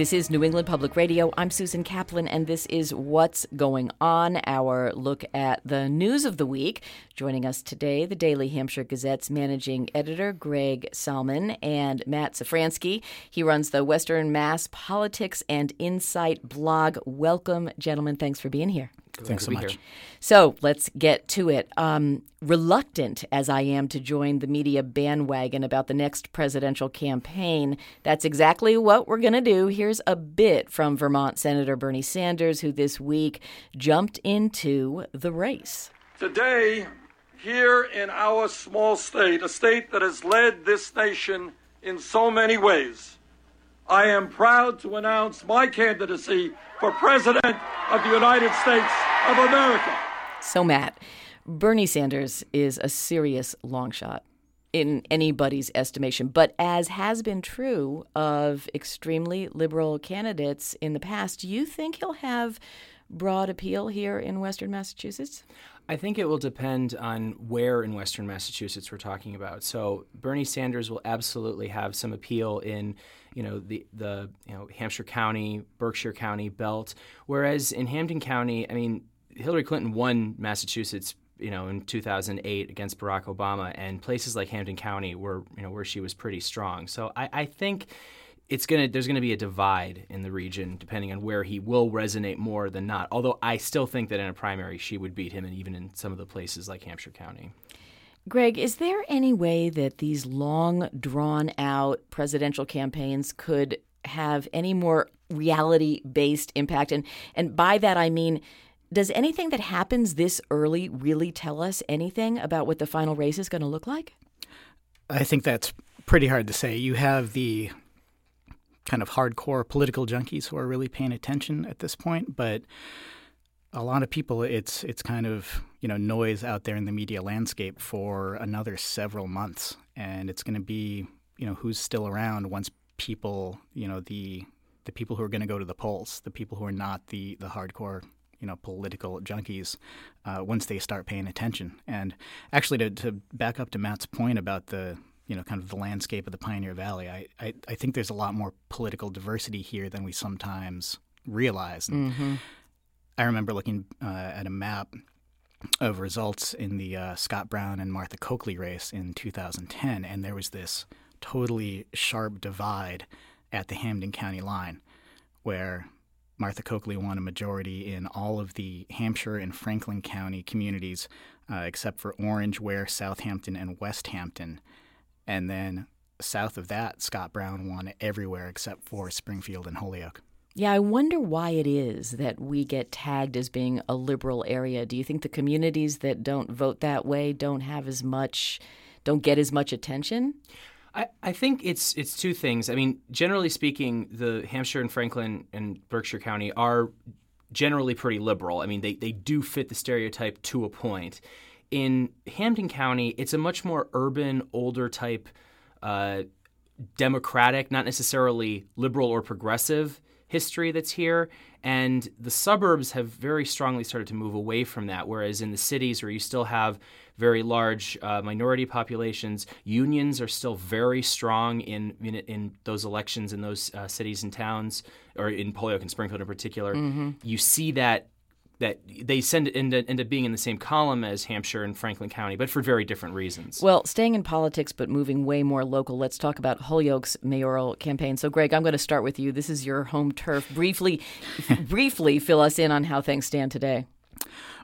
This is New England Public Radio. I'm Susan Kaplan, and this is What's Going On, our look at the news of the week. Joining us today, the Daily Hampshire Gazette's managing editor, Greg Saulmon, and Matt Szafranski. He runs the Western Mass Politics and Insight blog. Welcome, gentlemen. Thanks for being here. Thanks so much. So let's get to it. Um, reluctant as I am to join the media bandwagon about the next presidential campaign, that's exactly what we're going to do. Here's a bit from Vermont Senator Bernie Sanders, who this week jumped into the race. Today, here in our small state, a state that has led this nation in so many ways, I am proud to announce my candidacy for President of the United States of America. So, Matt, Bernie Sanders is a serious long shot in anybody's estimation, but as has been true of extremely liberal candidates in the past, you think he'll have broad appeal here in Western Massachusetts? I think it will depend on where in Western Massachusetts we're talking about. So Bernie Sanders will absolutely have some appeal in, you know, the the you know Hampshire County, Berkshire County belt, whereas in Hampden County, I mean, Hillary Clinton won Massachusetts you know in 2008 against Barack Obama, and places like Hampden County were you know where she was pretty strong. So I, I think it's gonna there's gonna be a divide in the region depending on where he will resonate more than not. Although I still think that in a primary she would beat him, and even in some of the places like Hampshire County. Greg, is there any way that these long, drawn out presidential campaigns could have any more reality based impact? And and by that I mean does anything that happens this early really tell us anything about what the final race is going to look like? I think that's pretty hard to say. You have the kind of hardcore political junkies who are really paying attention at this point, but a lot of people it's it's kind of you know noise out there in the media landscape for another several months and it's going to be you know who's still around once people you know the the people who are going to go to the polls the people who are not the the hardcore you know political junkies uh, once they start paying attention. And actually, to, to back up to Matt's point about the you know kind of the landscape of the Pioneer Valley, I, I, I think there's a lot more political diversity here than we sometimes realize. Mm-hmm. I remember looking uh, at a map of results in the uh, Scott Brown and Martha Coakley race in 2010, and there was this totally sharp divide at the Hampden County line where Martha Coakley won a majority in all of the Hampshire and Franklin County communities, uh, except for Orange, Ware, Southampton, and Westhampton. And then south of that, Scott Brown won everywhere except for Springfield and Holyoke. Yeah, I wonder why it is that we get tagged as being a liberal area. Do you think the communities that don't vote that way don't have as much, don't get as much attention? I, I think it's it's two things. I mean, generally speaking, the Hampshire and Franklin and Berkshire County are generally pretty liberal. I mean, they, they do fit the stereotype to a point. In Hampden County, it's a much more urban, older type, uh, democratic, not necessarily liberal or progressive history that's here. And the suburbs have very strongly started to move away from that, whereas in the cities where you still have very large uh, minority populations, unions are still very strong in in, in those elections in those uh, cities and towns, or in Holyoke and Springfield in particular. Mm-hmm. You see that that they send it into, into being in the same column as Hampshire and Franklin County, but for very different reasons. Well, staying in politics but moving way more local, let's talk about Holyoke's mayoral campaign. So, Greg, I'm going to start with you. This is your home turf. Briefly, briefly fill us in on how things stand today.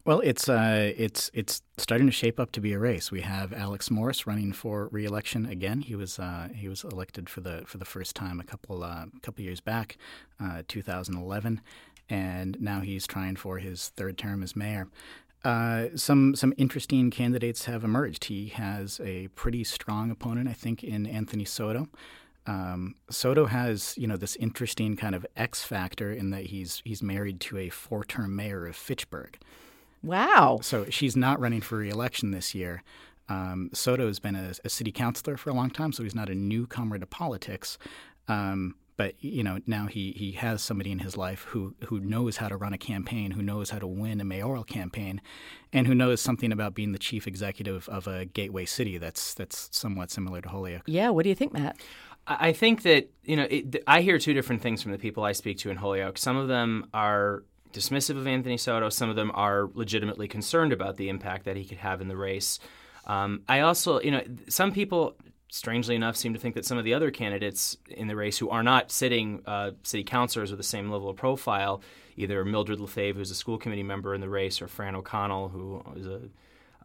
Well, it's uh, it's it's starting to shape up to be a race. We have Alex Morse running for re-election again. He was uh, he was elected for the for the first time a couple uh, couple years back, uh, 2011 and now he's trying for his third term as mayor. Uh, some some interesting candidates have emerged. He has a pretty strong opponent, I think, in Anthony Soto. Um, Soto has you know this interesting kind of X factor in that he's he's married to a four term mayor of Fitchburg. Wow! So she's not running for reelection this year. Um, Soto has been a, a, city councilor for a long time, so he's not a newcomer to politics. Um, but you know now he he has somebody in his life who who knows how to run a campaign, who knows how to win a mayoral campaign, and who knows something about being the chief executive of a gateway city that's that's somewhat similar to Holyoke. Yeah, what do you think, Matt? I think that you know it, I hear two different things from the people I speak to in Holyoke. Some of them are dismissive of Anthony Soto. Some of them are legitimately concerned about the impact that he could have in the race. Um, I also, you know, some people strangely enough, seem to think that some of the other candidates in the race who are not sitting uh, city councilors with the same level of profile, either Mildred Lefebvre, who's a school committee member in the race, or Fran O'Connell, who is a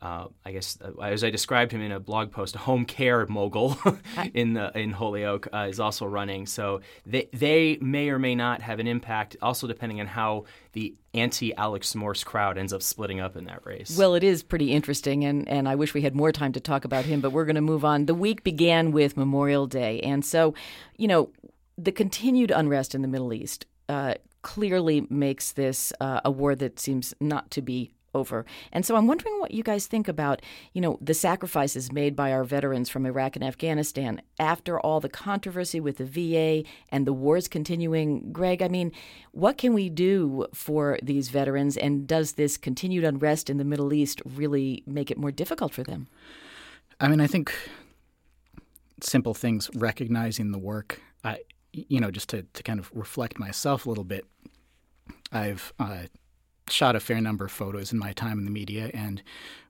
uh, I guess uh, as I described him in a blog post, a home care mogul in the in Holyoke uh, is also running. So they they may or may not have an impact. Also, depending on how the anti Alex Morse crowd ends up splitting up in that race. Well, it is pretty interesting, and and I wish we had more time to talk about him. But we're going to move on. The week began with Memorial Day, and so you know the continued unrest in the Middle East. Uh, clearly makes this uh, a war that seems not to be over. And so I'm wondering what you guys think about, you know, the sacrifices made by our veterans from Iraq and Afghanistan after all the controversy with the VA and the wars continuing. Greg, I mean, what can we do for these veterans and does this continued unrest in the Middle East really make it more difficult for them? I mean, I think simple things recognizing the work I you know, just to, to kind of reflect myself a little bit, I've uh, shot a fair number of photos in my time in the media. And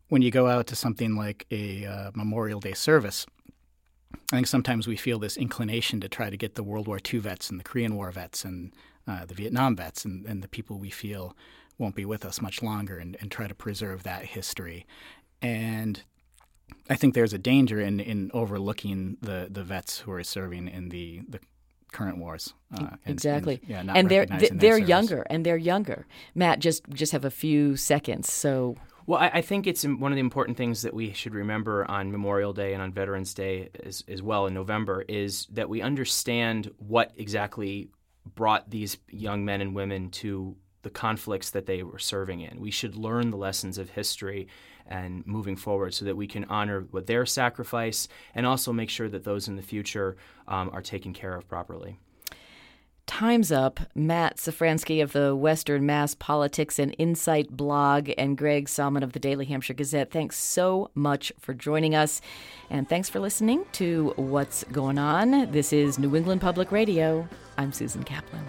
when you go out to something like a uh, Memorial Day service, I think sometimes we feel this inclination to try to get the World War II vets and the Korean War vets and uh, the Vietnam vets and, and, the people we feel won't be with us much longer and, and try to preserve that history. And I think there's a danger in, in overlooking the, the vets who are serving in the, the current wars. Uh, and, exactly. And, yeah, and they're they're younger and they're younger. Matt, just just have a few seconds. So. Well, I, I, think it's one of the important things that we should remember on Memorial Day and on Veterans Day as, as well in November is that we understand what exactly brought these young men and women to the conflicts that they were serving in. We should learn the lessons of history and moving forward so that we can honor what their sacrifice and also make sure that those in the future um, are taken care of properly. Time's up. Matt Szafranski of the Western Mass Politics and Insight blog and Greg Saulmon of the Daily Hampshire Gazette. Thanks so much for joining us. And thanks for listening to What's Going On. This is New England Public Radio. I'm Susan Kaplan.